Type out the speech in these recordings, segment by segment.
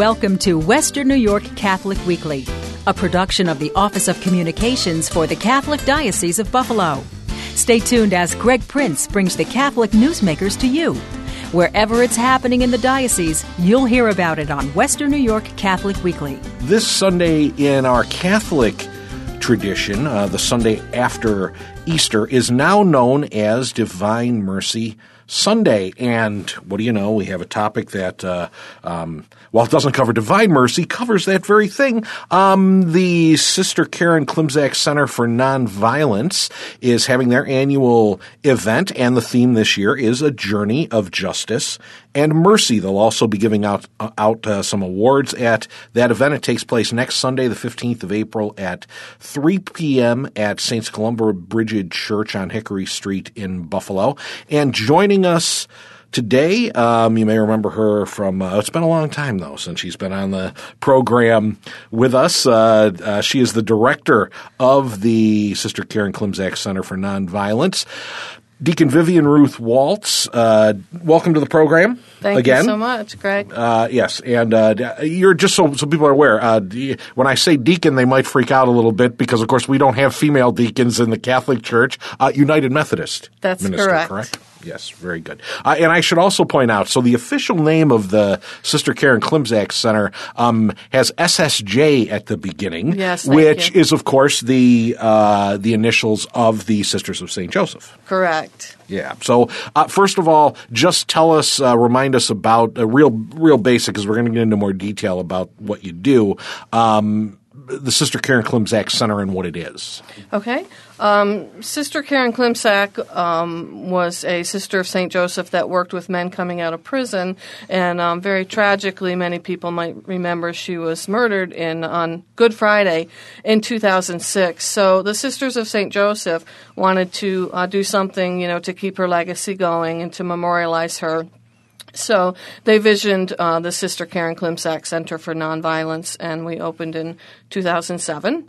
Welcome to Western New York Catholic Weekly, a production of the Office of Communications for the Catholic Diocese of Buffalo. Stay tuned as Greg Prince brings the Catholic newsmakers to you. Wherever it's happening in the diocese, you'll hear about it on Western New York Catholic Weekly. This Sunday in our Catholic tradition, uh, the Sunday after Easter, is now known as Divine Mercy Sunday. And what do you know? We have a topic that, uh, um, while it doesn't cover divine mercy, covers that very thing. Um, the Sister Karen Klimczak Center for Nonviolence is having their annual event, and the theme this year is a journey of justice and mercy. They'll also be giving out uh, out uh, some awards at that event. It takes place next Sunday, the 15th of April at 3 p.m. at St. Columba Church on Hickory Street in Buffalo. And joining us today. Um, you may remember her from, uh, it's been a long time though since she's been on the program with us. Uh, uh, she is the director of the Sister Karen Klimczak Center for Nonviolence. Deacon Vivian Ruth Waltz, uh, welcome to the program. Thank again. you so much, Greg. Uh, yes, and uh, you're just so so people are aware. Uh, when I say deacon, they might freak out a little bit because, of course, we don't have female deacons in the Catholic Church. Uh, United Methodist. That's minister, correct. correct? Yes, very good. Uh, and I should also point out, so the official name of the Sister Karen Klimczak Center um, has SSJ at the beginning, Yes, which you. is, of course, the uh, the initials of the Sisters of Saint Joseph. Correct. Yeah. So uh, first of all, just tell us, uh, remind us about a real, real basic, because we're going to get into more detail about what you do. Um, the Sister Karen Klimczak Center and what it is. Okay. Um, sister Karen Klimczak um, was a sister of St. Joseph that worked with men coming out of prison, and um, very tragically, many people might remember she was murdered in on Good Friday in 2006. So the Sisters of St. Joseph wanted to uh, do something, you know, to keep her legacy going and to memorialize her. So they visioned uh, the Sister Karen Klimczak Center for Nonviolence, and we opened in 2007.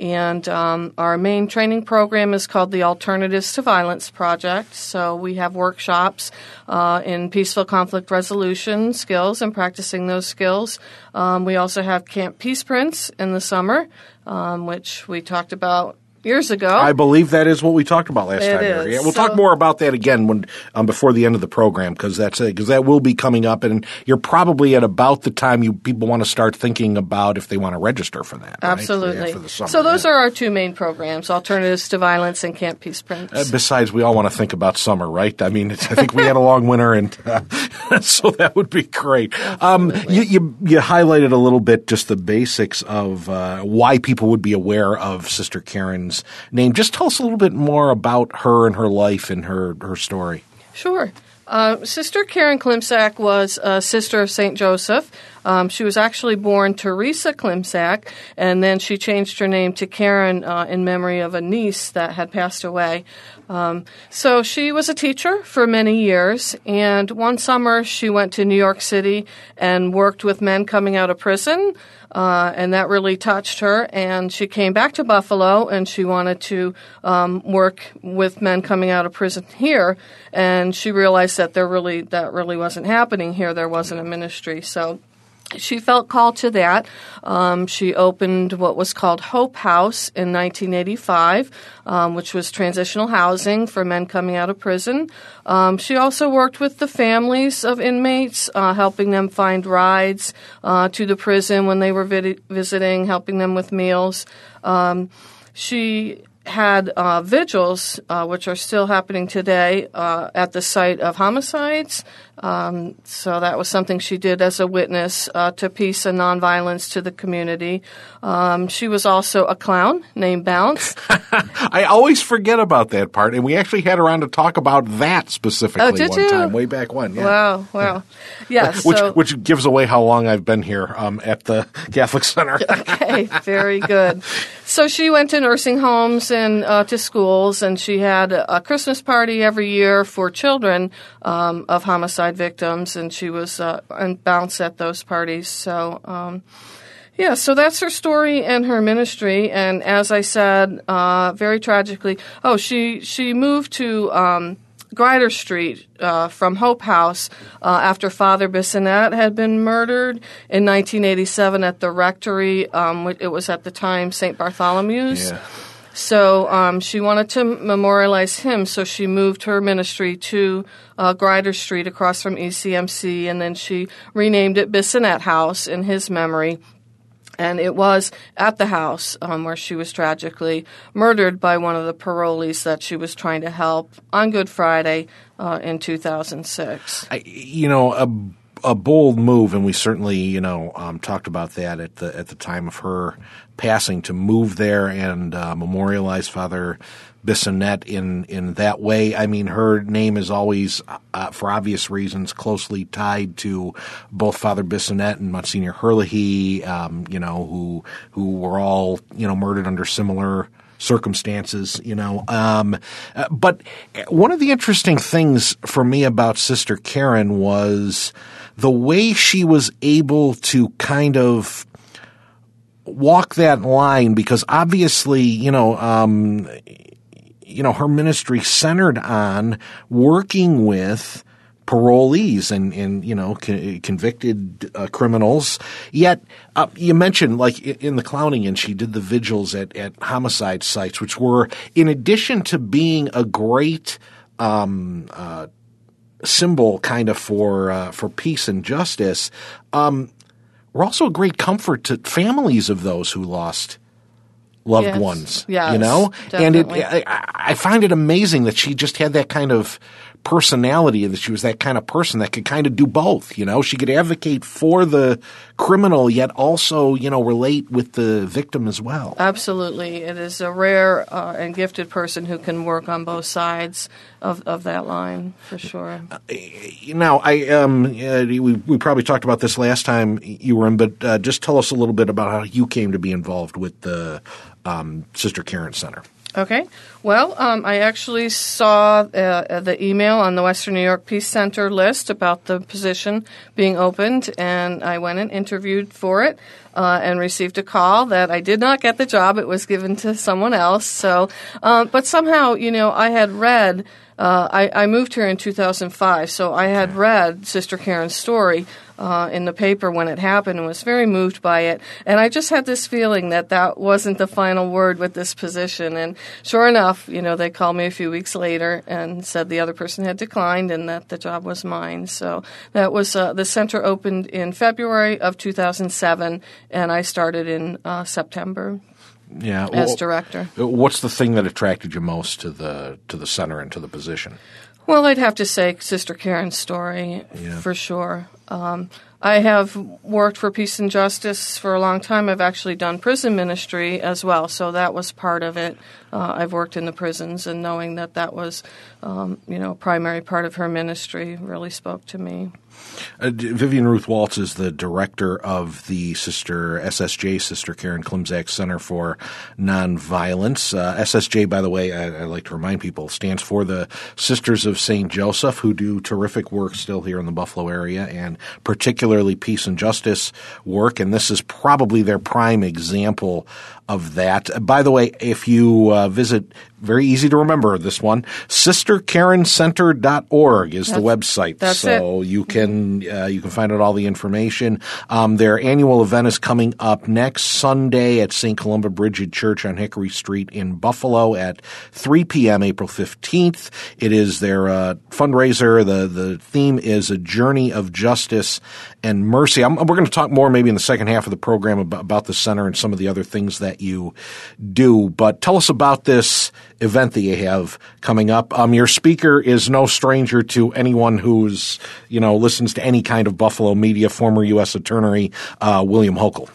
And um, our main training program is called the Alternatives to Violence Project. So we have workshops uh, in peaceful conflict resolution skills and practicing those skills. Um, we also have Camp Peace Prince in the summer, um, which we talked about years ago. I believe that is what we talked about last It time. is. Yeah, we'll So- talk more about that again when um, before the end of the program because that's because that will be coming up, and you're probably at about the time you people want to start thinking about if they want to register for that. right? Absolutely. Yeah, for summer, so those yeah. are our two main programs: Alternatives to Violence and Camp Peace Prince. Uh, besides, we all want to think about summer, right? I mean, it's, I think we had a long winter, and uh, so that would be great. Um, you, you you highlighted a little bit just the basics of uh, why people would be aware of Sister Karen's name. Just tell us a little bit more about her and her life and her her story. Sure. Uh, sister Karen Klimczak was a sister of St. Joseph. Um, she was actually born Teresa Klimczak, and then she changed her name to Karen uh, in memory of a niece that had passed away. Um, so she was a teacher for many years, and one summer she went to New York City and worked with men coming out of prison. Uh, and that really touched her. And she came back to Buffalo, and she wanted to um, work with men coming out of prison here. And she realized that there really that really wasn't happening here. There wasn't a ministry, so she felt called to that. Um, she opened what was called Hope House in 1985, um, which was transitional housing for men coming out of prison. Um, she also worked with the families of inmates, uh, helping them find rides uh, to the prison when they were vid- visiting, helping them with meals. Um, she had uh, vigils, uh, which are still happening today, uh, at the site of homicides. Um, so that was something she did as a witness uh, to peace and nonviolence to the community. Um, she was also a clown named Bounce. I always forget about that part, and we actually had her on to talk about that specifically Oh, one you? time, way back when. Yeah. Wow, wow. Yeah, Which so, which gives away how long I've been here um, at the Catholic Center. okay, very good. So she went to nursing homes and uh, to schools, and she had a, a Christmas party every year for children um, of homicide victims, and she was uh, and bounced at those parties. So. Um, yeah, so that's her story and her ministry, and as I said, uh, very tragically, oh, she she moved to um, Grider Street uh, from Hope House uh, after Father Bissonnette had been murdered in 1987 at the rectory. Um, it was at the time St. Bartholomew's. Yeah. So um, she wanted to memorialize him, so she moved her ministry to uh, Grider Street across from ECMC, and then she renamed it Bissonnette House in his memory. And it was at the house um, where she was tragically murdered by one of the parolees that she was trying to help on Good Friday uh, in 2006. I, you know, a bold move, and we certainly, you know, um, talked about that at the at the time of her passing to move there and uh, memorialize Father Bissonnette in in that way. I mean, her name is always, uh, for obvious reasons, closely tied to both Father Bissonnette and Monsignor Herlihy, um, you know, who who were all you know murdered under similar circumstances, you know. Um, uh, but one of the interesting things for me about Sister Karen was the way she was able to kind of walk that line because obviously, you know, um, you know, her ministry centered on working with parolees and, and you know convicted uh, criminals. Yet uh, you mentioned like in the clowning, and she did the vigils at, at homicide sites, which were in addition to being a great um, uh, symbol, kind of for uh, for peace and justice. Um, were also a great comfort to families of those who lost loved Yes. ones. Yes, you know, and it. I, I find it amazing that she just had that kind of personality and that she was that kind of person that could kind of do both. You know, she could advocate for the criminal yet also you know relate with the victim as well. Absolutely. It is a rare uh, and gifted person who can work on both sides of, of that line, for sure. Now, I um, uh, we, we probably talked about this last time you were in, but uh, just tell us a little bit about how you came to be involved with the um, Sister Karen Center. Okay. Well, um, I actually saw uh, the email on the Western New York Peace Center list about the position being opened, and I went and interviewed for it uh, and received a call that I did not get the job. It was given to someone else. So, um, but somehow, you know, I had read. Uh, I, I moved here in 2005, so I had read Sister Karen's story uh, in the paper when it happened and was very moved by it. And I just had this feeling that that wasn't the final word with this position. And sure enough, you know, they called me a few weeks later and said the other person had declined and that the job was mine. So that was uh, the center opened in February of 2007, and I started in uh, September Yeah, as well, director. What's the thing that attracted you most to the to the center and to the position? Well, I'd have to say Sister Karen's story Yeah. for sure. Um, I have worked for peace and justice for a long time. I've actually done prison ministry as well, so that was part of it. Uh, I've worked in the prisons, and knowing that that was, um, you know, a primary part of her ministry really spoke to me. Uh, Vivian Ruth Waltz is the director of the Sister SSJ, Sister Karen Klimczak Center for Nonviolence. Uh, SSJ, by the way, I, I like to remind people, stands for the Sisters of St. Joseph, who do terrific work still here in the Buffalo area, and particularly peace and justice work. And this is probably their prime example of that. By the way, if you uh, visit, very easy to remember this one, sisterkarencenter.org is the website. that's so it. you can uh, you can find out all the information. Um, their annual event is coming up next Sunday at St. Columba Brigid Church on Hickory Street in Buffalo at 3 p.m. April 15th. It is their uh, fundraiser. the The theme is a journey of justice and mercy. I'm, we're going to talk more maybe in the second half of the program about, about the center and some of the other things that you do. But tell us about this event that you have coming up. Um, your speaker is no stranger to anyone who's you know listens to any kind of Buffalo media. Former U.S. Attorney uh, William Hochul.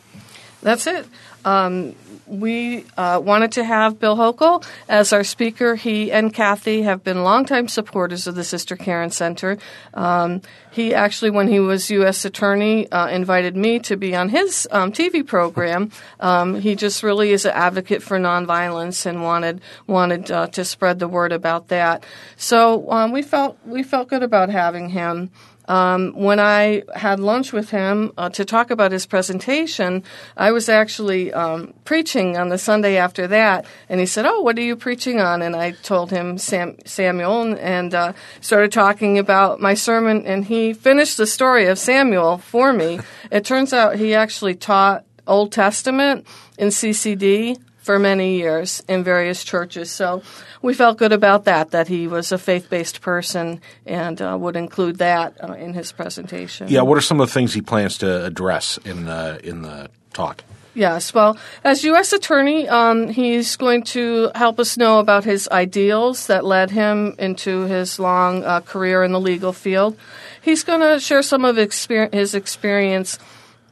That's it. Um, we uh, wanted to have Bill Hochul as our speaker. He and Kathy have been longtime supporters of the Sister Karen Center. Um, he actually, when he was U.S. Attorney, uh, invited me to be on his um, TV program. Um, he just really is an advocate for nonviolence and wanted wanted uh, to spread the word about that. So um, we felt we felt good about having him. Um, when I had lunch with him uh, to talk about his presentation, I was actually um, preaching on the Sunday after that, and he said, "Oh, what are you preaching on?" And I told him Sam, Samuel, and, uh, started talking about my sermon, and he finished the story of Samuel for me. it turns out he actually taught Old Testament in CCD for many years in various churches. So we felt good about that, that he was a faith based person and uh, would include that uh, in his presentation. Yeah, what are some of the things he plans to address in the, in the talk? Yes, well, as U.S. Attorney, um, he's going to help us know about his ideals that led him into his long uh, career in the legal field. He's going to share some of his experience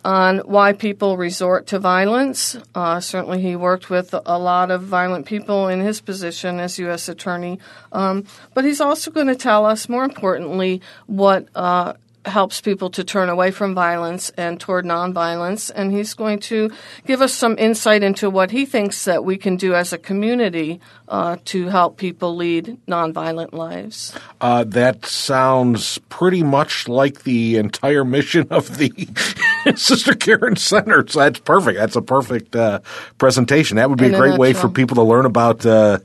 on why people resort to violence. Uh, certainly, he worked with a lot of violent people in his position as U.S. Attorney. Um, but he's also going to tell us, more importantly, what uh, helps people to turn away from violence and toward nonviolence. And he's going to give us some insight into what he thinks that we can do as a community uh, to help people lead nonviolent lives. Uh, that sounds pretty much like the entire mission of the Sister Karen Center. So that's perfect. That's a perfect uh, presentation. That would be In a great way for people to learn about, uh,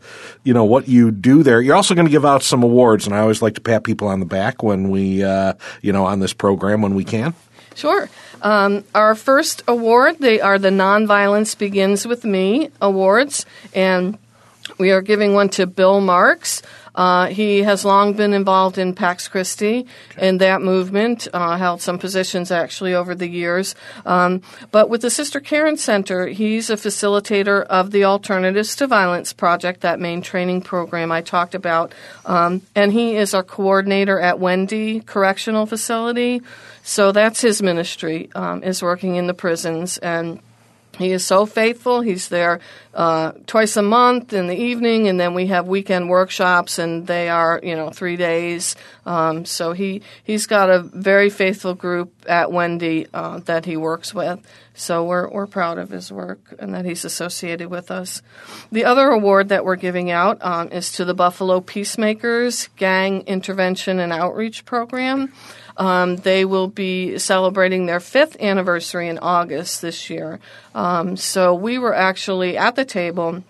you know, what you do there. You're also going to give out some awards, and I always like to pat people on the back when we, uh, you know, on this program when we can. Sure. Um, our first award, they are the Nonviolence Begins With Me Awards, and we are giving one to Bill Marks. Uh, he has long been involved in Pax Christi and that movement, uh, held some positions actually over the years. Um, but with the Sister Karen Center, he's a facilitator of the Alternatives to Violence Project, that main training program I talked about. Um, and he is our coordinator at Wende Correctional Facility. So that's his ministry, um, is working in the prisons and he is so faithful. He's there uh, twice a month in the evening, and then we have weekend workshops, and they are you know three days. Um, so he he's got a very faithful group at Wende uh, that he works with. So we're we're proud of his work and that he's associated with us. The other award that we're giving out um, is to the Buffalo Peacemakers Gang Intervention and Outreach Program. Um, they will be celebrating their fifth anniversary in August this year. Um, so we were actually at the table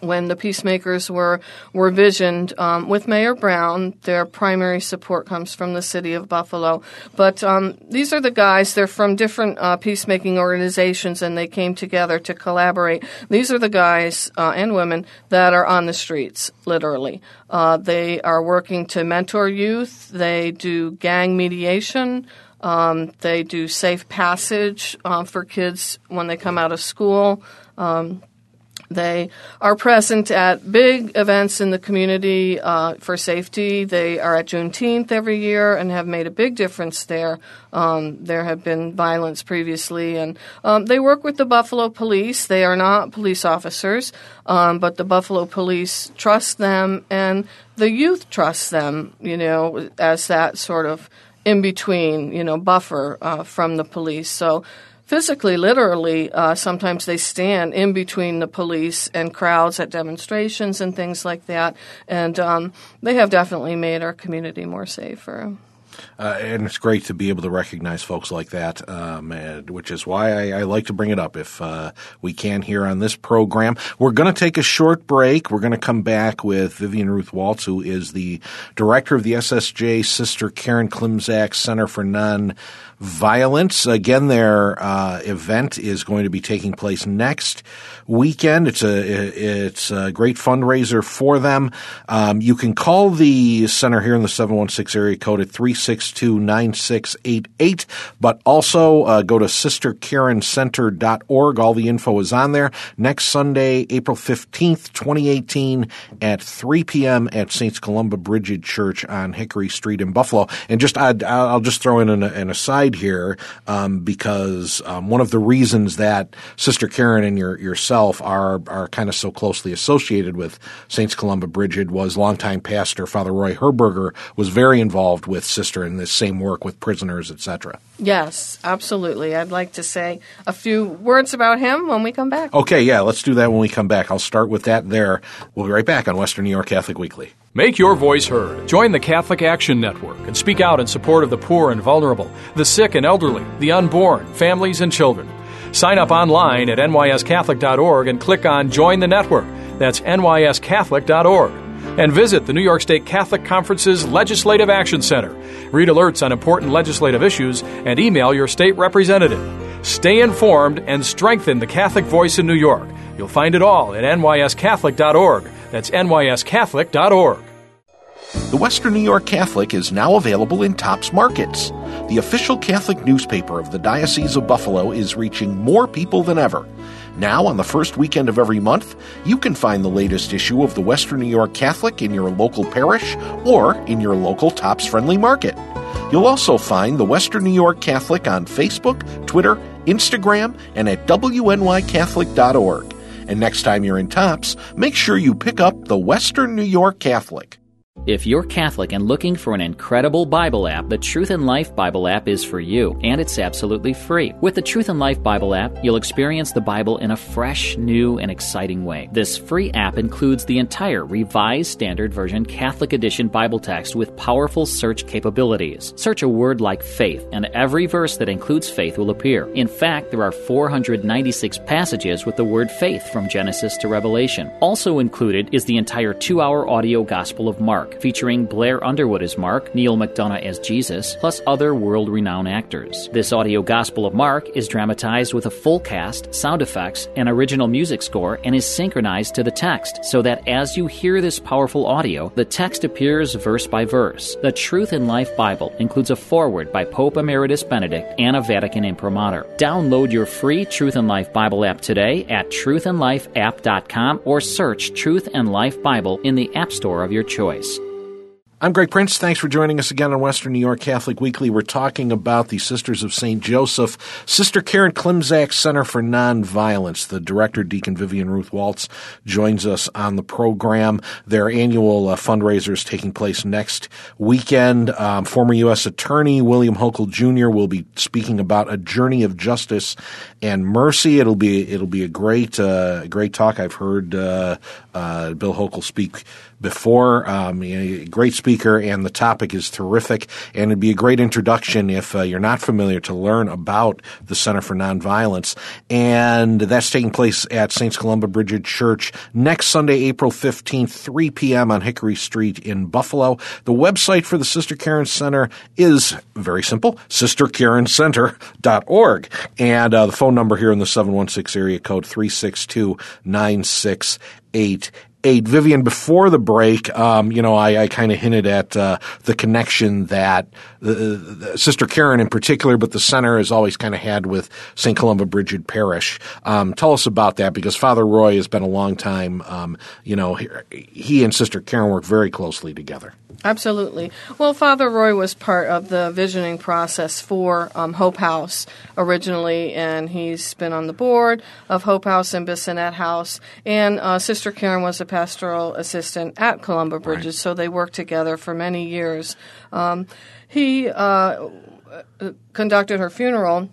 when the peacemakers were were visioned um, with Mayor Brown. Their primary support comes from the city of Buffalo, but um, these are the guys. They're from different uh, peacemaking organizations, and they came together to collaborate. These are the guys uh, and women that are on the streets, literally. Uh, they are working to mentor youth. They do gang mediation. Um, they do safe passage uh, for kids when they come out of school. They are present at big events in the community uh, for safety. They are at Juneteenth every year and have made a big difference there. Um, there have been violence previously, and um, they work with the Buffalo Police. They are not police officers, um, but the Buffalo Police trust them, and the youth trust them. You know, as that sort of in between, you know, buffer uh, from the police. So physically, literally, uh, sometimes they stand in between the police and crowds at demonstrations and things like that. And um, they have definitely made our community more safer. Uh, and it's great to be able to recognize folks like that, um, and, which is why I, I, like to bring it up if uh, we can here on this program. We're going to take a short break. We're going to come back with Vivian Ruth Waltz, who is the director of the SSJ Sister Karen Klimczak Center for Non Violence. Again, their uh, event is going to be taking place next weekend. It's a it's a great fundraiser for them. Um, you can call the center here in the 716 area code at 362 9688, but also uh, go to sisterkarencenter.org. All the info is on there. Next Sunday, April 15th, 2018 at 3 p.m. at St. Columba Brigid Church on Hickory Street in Buffalo. And just i will just throw in an, an aside here um, because um, one of the reasons that Sister Karen and your, yourself are are kind of so closely associated with Saints Columba Brigid was longtime pastor Father Roy Herberger was very involved with Sister sister in this same work with prisoners, etc. Yes, absolutely. I'd like to say a few words about him when we come back. Okay, yeah, let's do that when we come back. I'll start with that there. We'll be right back on Western New York Catholic Weekly. Make your voice heard. Join the Catholic Action Network and speak out in support of the poor and vulnerable, the sick and elderly, the unborn, families, and children. Sign up online at nyscatholic.org and click on Join the Network. That's nyscatholic.org. And visit the New York State Catholic Conference's Legislative Action Center. Read alerts on important legislative issues and email your state representative. Stay informed and strengthen the Catholic voice in New York. You'll find it all at nyscatholic.org. That's nyscatholic.org. The Western New York Catholic is now available in Tops Markets. The official Catholic newspaper of the Diocese of Buffalo is reaching more people than ever. Now, on the first weekend of every month, you can find the latest issue of the Western New York Catholic in your local parish or in your local Tops Friendly Market. You'll also find the Western New York Catholic on Facebook, Twitter, Instagram, and at WNYCatholic.org. And next time you're in Tops, make sure you pick up the Western New York Catholic. If you're Catholic and looking for an incredible Bible app, the Truth and Life Bible app is for you, and it's absolutely free. With the Truth and Life Bible app, you'll experience the Bible in a fresh, new, and exciting way. This free app includes the entire Revised Standard Version Catholic Edition Bible text with powerful search capabilities. Search a word like faith, and every verse that includes faith will appear. In fact, there are 496 passages with the word faith from Genesis to Revelation. Also included is the entire two hour audio Gospel of Mark featuring Blair Underwood as Mark, Neal McDonough as Jesus, plus other world renowned actors. This audio Gospel of Mark is dramatized with a full cast, sound effects, and original music score and is synchronized to the text so that as you hear this powerful audio, the text appears verse by verse. The Truth in Life Bible includes a foreword by Pope Emeritus Benedict and a Vatican imprimatur. Download your free Truth in Life Bible app today at truthandlifeapp.com or search Truth and Life Bible in the App Store of your choice. I'm Greg Prince. Thanks for joining us again on Western New York Catholic Weekly. We're talking about the Sisters of St. Joseph. Sister Karen Klimczak Center for Nonviolence. The director, Deacon Vivian Ruth Waltz, joins us on the program. Their annual uh, fundraiser is taking place next weekend. Um, former U.S. Attorney William Hochul Jr. will be speaking about a journey of justice and mercy. It'll be it'll be a great uh, great talk. I've heard uh, uh Bill Hochul speak before. Um, a great speaker, and the topic is terrific. And it'd be a great introduction if uh, you're not familiar to learn about the Center for Nonviolence. And that's taking place at Saints Columba Brigid Church next Sunday, April 15th, 3 p.m. on Hickory Street in Buffalo. The website for the Sister Karen Center is very simple, sisterkarencenter.org. And uh, the phone number here in the 716 area code 362 9688 eight. Vivian, before the break, um, you know, I, I kind of hinted at uh, the connection that uh, Sister Karen in particular, but the center has always kind of had with St. Columba Brigid Parish. Um, tell us about that because Father Roy has been a long time, um, you know, he, he and Sister Karen work very closely together. Absolutely. Well, Father Roy was part of the visioning process for um, Hope House originally, and he's been on the board of Hope House and Bissonnette House. And uh, Sister Karen was a pastoral assistant at Columba Bridges, right. so they worked together for many years. Um, he uh, conducted her funeral.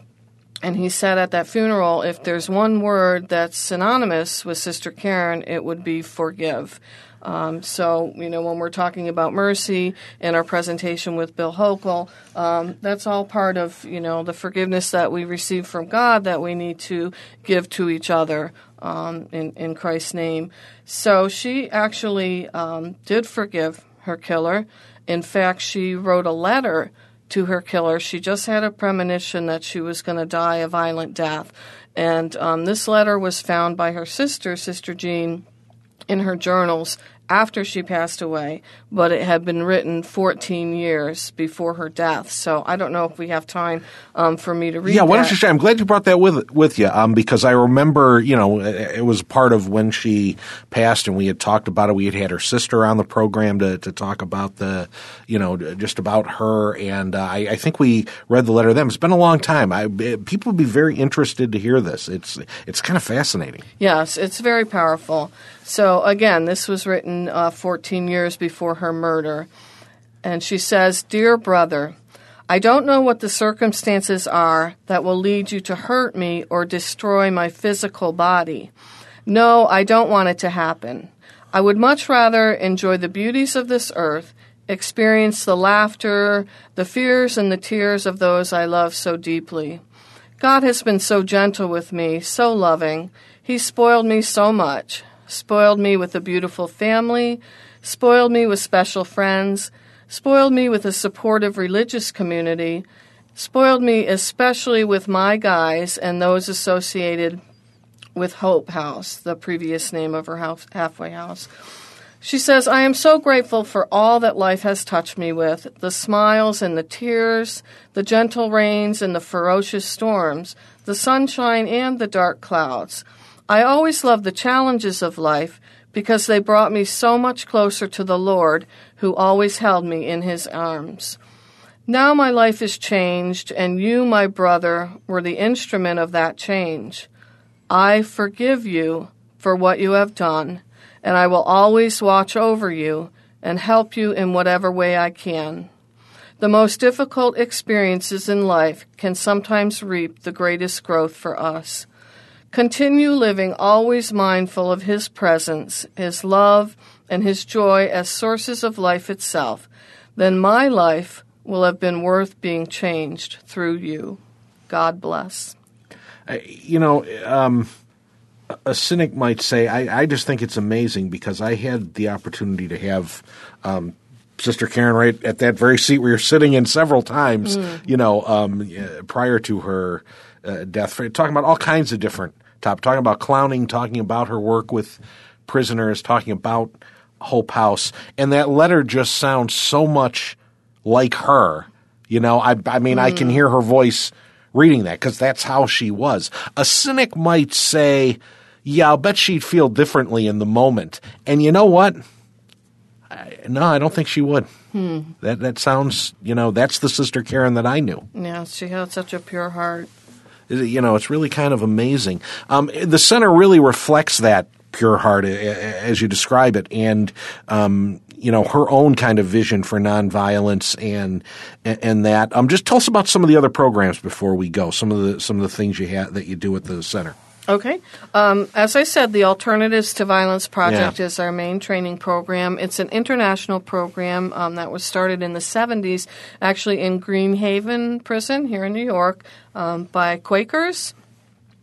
And he said at that funeral, if there's one word that's synonymous with Sister Karen, it would be forgive. Um, so, you know, when we're talking about mercy in our presentation with Bill Hochul, um, that's all part of, you know, the forgiveness that we receive from God that we need to give to each other um, in, in Christ's name. So she actually um, did forgive her killer. In fact, she wrote a letter to her killer. She just had a premonition that she was going to die a violent death. And um, this letter was found by her sister, Sister Jean, in her journals after she passed away, but it had been written 14 years before her death. So I don't know if we have time um, for me to read. Yeah, why don't you share? I'm glad you brought that with with you um, because I remember, you know, it was part of when she passed, and we had talked about it. We had had her sister on the program to to talk about the, you know, just about her, and uh, I, I, think we read the letter to them. It's been a long time. I, people would be very interested to hear this. It's it's kind of fascinating. Yes, it's very powerful. So again, this was written uh, 14 years before her murder. And she says, Dear brother, I don't know what the circumstances are that will lead you to hurt me or destroy my physical body. No, I don't want it to happen. I would much rather enjoy the beauties of this earth, experience the laughter, the fears, and the tears of those I love so deeply. God has been so gentle with me, so loving. He spoiled me so much. Spoiled me with a beautiful family, spoiled me with special friends, spoiled me with a supportive religious community, spoiled me especially with my guys and those associated with Hope House, the previous name of her house, halfway house. She says, I am so grateful for all that life has touched me with the smiles and the tears, the gentle rains and the ferocious storms, the sunshine and the dark clouds. I always loved the challenges of life because they brought me so much closer to the Lord, who always held me in his arms. Now my life is changed, and you, my brother, were the instrument of that change. I forgive you for what you have done, and I will always watch over you and help you in whatever way I can. The most difficult experiences in life can sometimes reap the greatest growth for us. Continue living always mindful of His presence, His love, and His joy as sources of life itself. Then my life will have been worth being changed through you. God bless. you know, um, a cynic might say, I, I, just think it's amazing because I had the opportunity to have um, Sister Karen right at that very seat where you're sitting in several times, mm. you know, um, prior to her uh, death, talking about all kinds of different top, talking about clowning, talking about her work with prisoners, talking about Hope House, and that letter just sounds so much like her. You know, I, I mean, mm. I can mm. hear her voice reading that because that's how she was. A cynic might say, "Yeah, I'll bet she'd feel differently in the moment," and you know what? I, no, I don't think she would. Hmm. That that sounds, you know, that's the sister Karen that I knew. Yeah, she had such a pure heart you know, it's really kind of amazing. Um, the center really reflects that pure heart as you describe it, and um, you know her own kind of vision for nonviolence and and that. Um, just tell us about some of the other programs before we go. Some of the some of the things you have that you do at the center. Okay. Um, as I said, the Alternatives to Violence Project yeah. is our main training program. It's an international program um, that was started in the 70s, actually in Green Haven Prison here in New York, um, by Quakers.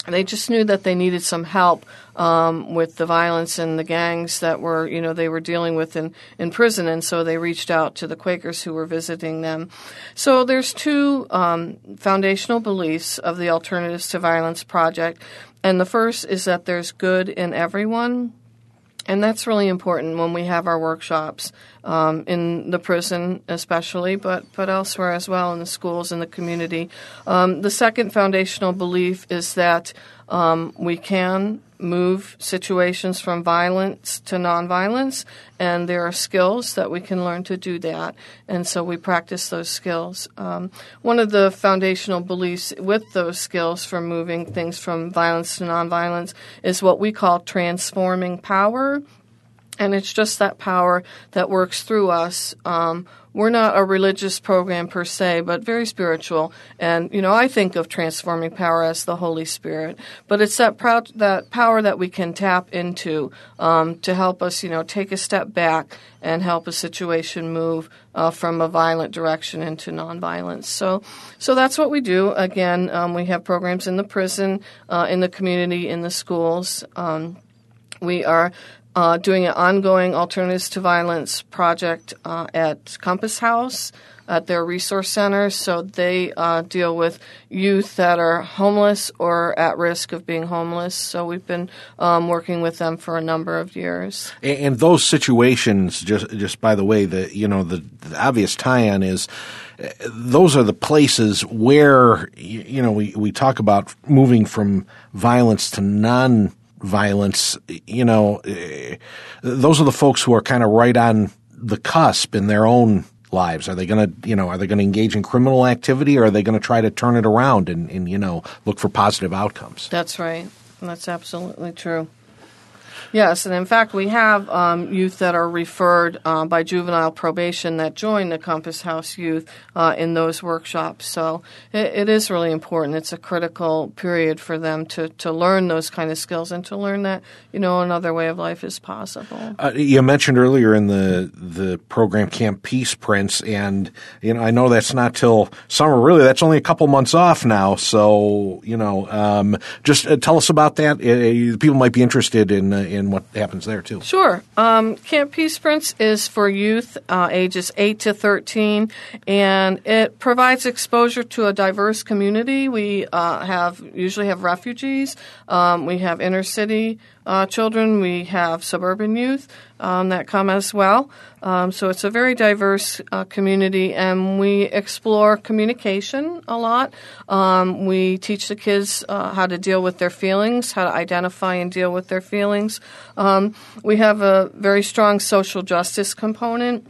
They just knew that they needed some help um, with the violence and the gangs that were, you know, they were dealing with in, in prison, and so they reached out to the Quakers who were visiting them. So there's two um, foundational beliefs of the Alternatives to Violence Project. And the first is that there's good in everyone. And that's really important when we have our workshops um, in the prison, especially, but, but elsewhere as well, in the schools, in the community. Um, the second foundational belief is that um, we can move situations from violence to nonviolence, and there are skills that we can learn to do that, and so we practice those skills. Um, one of the foundational beliefs with those skills for moving things from violence to nonviolence is what we call transforming power, and it's just that power that works through us. Um, we're not a religious program per se, but very spiritual. And you know, I think of transforming power as the Holy Spirit, but it's that that power that we can tap into um, to help us, you know, take a step back and help a situation move uh, from a violent direction into nonviolence. So, so that's what we do. Again, um, we have programs in the prison, uh, in the community, in the schools. Um, we are uh, doing an ongoing alternatives to violence project uh, at Compass House at their resource center. So they uh, deal with youth that are homeless or at risk of being homeless. So we've been um, working with them for a number of years. And, and those situations, just just by the way, the you know the, the obvious tie-in is uh, those are the places where you know we, we talk about moving from violence to non violence, you know, eh, those are the folks who are kind of right on the cusp in their own lives. Are they going to, you know, are they going to engage in criminal activity or are they going to try to turn it around and, and, you know, look for positive outcomes? That's right. That's absolutely true. Yes, and in fact, we have um, youth that are referred uh, by juvenile probation that join the Compass House Youth uh, in those workshops. So it, it is really important. It's a critical period for them to, to learn those kind of skills and to learn that you know another way of life is possible. Uh, you mentioned earlier in the the program Camp Peace Prince, and you know I know that's not till summer. Really, that's only a couple months off now. So you know, um, just uh, tell us about that. Uh, people might be interested in uh, in what happens there too. Sure. Um, Camp Peace Prince is for youth uh, ages eight to thirteen, and it provides exposure to a diverse community. We uh, have usually have refugees. Um, we have inner city uh, children. We have suburban youth um, that come as well. Um, so it's a very diverse uh, community, and we explore communication a lot. Um, we teach the kids uh, how to deal with their feelings, how to identify and deal with their feelings. Um, we have a very strong social justice component.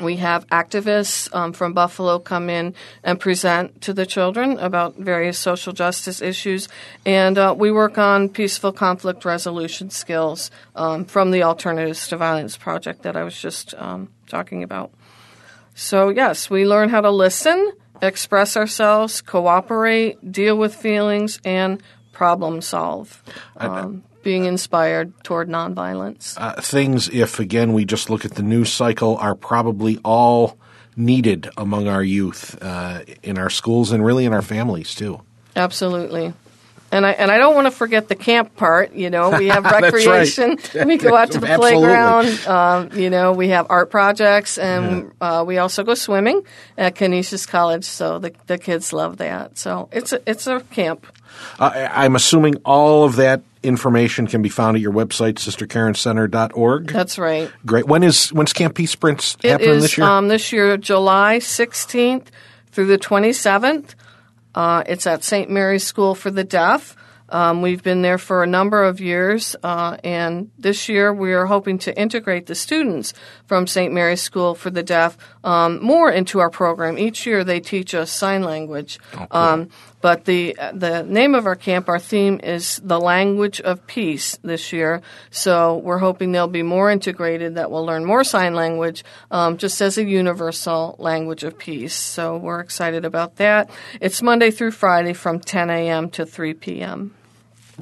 We have activists um, from Buffalo come in and present to the children about various social justice issues, and uh, we work on peaceful conflict resolution skills um, from the Alternatives to Violence project that I was just um, talking about. So, yes, we learn how to listen, express ourselves, cooperate, deal with feelings, and problem solve. Um, being inspired toward nonviolence. Uh, things, if again we just look at the news cycle, are probably all needed among our youth uh, in our schools and really in our families too. Absolutely. And I and I don't want to forget the camp part. You know, we have recreation. right. we go out to the Absolutely. playground. Um, you know, we have art projects, and uh, we also go swimming at Canisius College. So the the kids love that. So it's a it's a camp. Uh, I- I'm assuming all of that information can be found at your website, sisterkarencenter.org. That's right. Great. When is when's Camp Peace Sprints happening is this year? Um, this year, July 16th through the 27th. Uh, it's at St. Mary's School for the Deaf. Um, we've been there for a number of years, uh, and this year we are hoping to integrate the students from St. Mary's School for the Deaf um, more into our program. Each year they teach us sign language. um, but the the name of our camp, our theme is the language of peace this year. So we're hoping they'll be more integrated, that we'll learn more sign language, um, just as a universal language of peace. So we're excited about that. It's Monday through Friday from 10 a.m. to 3 p.m.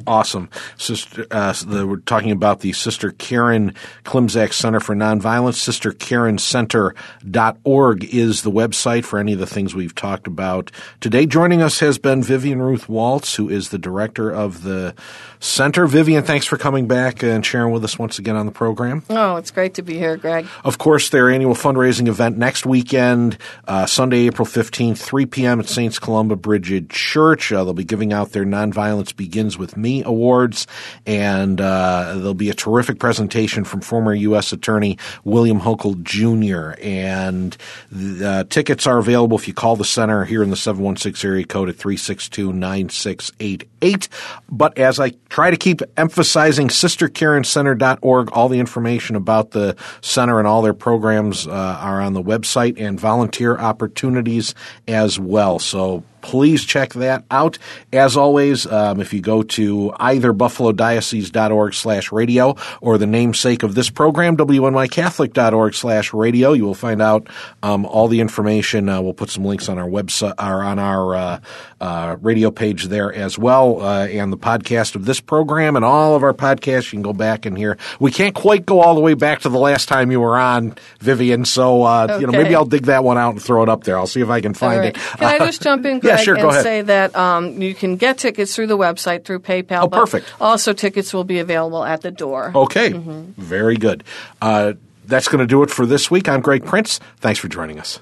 Awesome. Sister, uh, the, we're talking about the Sister Karen Klimczak Center for Nonviolence. SisterKarenCenter.org is the website for any of the things we've talked about today. Joining us has been Vivian Ruth Waltz, who is the director of the center. Vivian, thanks for coming back and sharing with us once again on the program. Oh, it's great to be here, Greg. Of course, their annual fundraising event next weekend, uh, Sunday, April 15th, 3 p.m. at Saints Columba Brigid Church. Uh, they'll be giving out their Nonviolence Begins With Me awards, and uh, there'll be a terrific presentation from former U.S. Attorney William Hochul Jr. And the uh, tickets are available if you call the center here in the 716 area code at 362 9688. But as I try to keep emphasizing sisterkarencenter.org, all the information about the center and all their programs uh, are on the website and volunteer opportunities as well. So please check that out. As always, um, if you go to either buffalodiocese.org slash radio or the namesake of this program, wnycatholic.org slash radio, you will find out um, all the information. Uh, we'll put some links on our website or on our uh, uh, radio page there as well, uh, and the podcast of this program and all of our podcasts. You can go back and hear. We can't quite go all the way back to the last time you were on, Vivian. So uh, you know, maybe I'll dig that one out and throw it up there. I'll see if I can find right. it. Can I just jump in, Yeah, Greg, sure, go and ahead. say that um, you can get tickets through the website, through PayPal. Oh, but perfect. Also, tickets will be available at the door. Okay, very good. Uh, that's going to do it for this week. I'm Greg Prince. Thanks for joining us.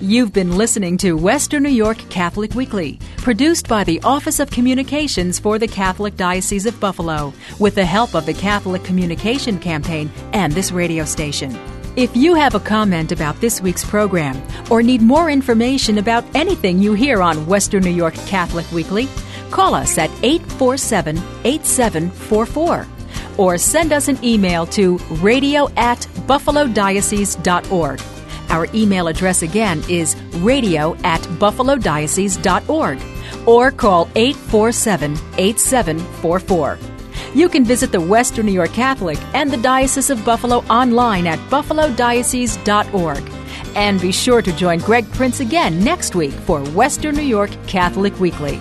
You've been listening to Western New York Catholic Weekly, produced by the Office of Communications for the Catholic Diocese of Buffalo, with the help of the Catholic Communication Campaign and this radio station. If you have a comment about this week's program or need more information about anything you hear on Western New York Catholic Weekly, call us at 847 8744 or send us an email to radio at buffalodiocese.org. Our email address again is radio at buffalodiocese.org. or call 847 8744. You can visit the Western New York Catholic and the Diocese of Buffalo online at buffalodiocese.org. And be sure to join Greg Prince again next week for Western New York Catholic Weekly.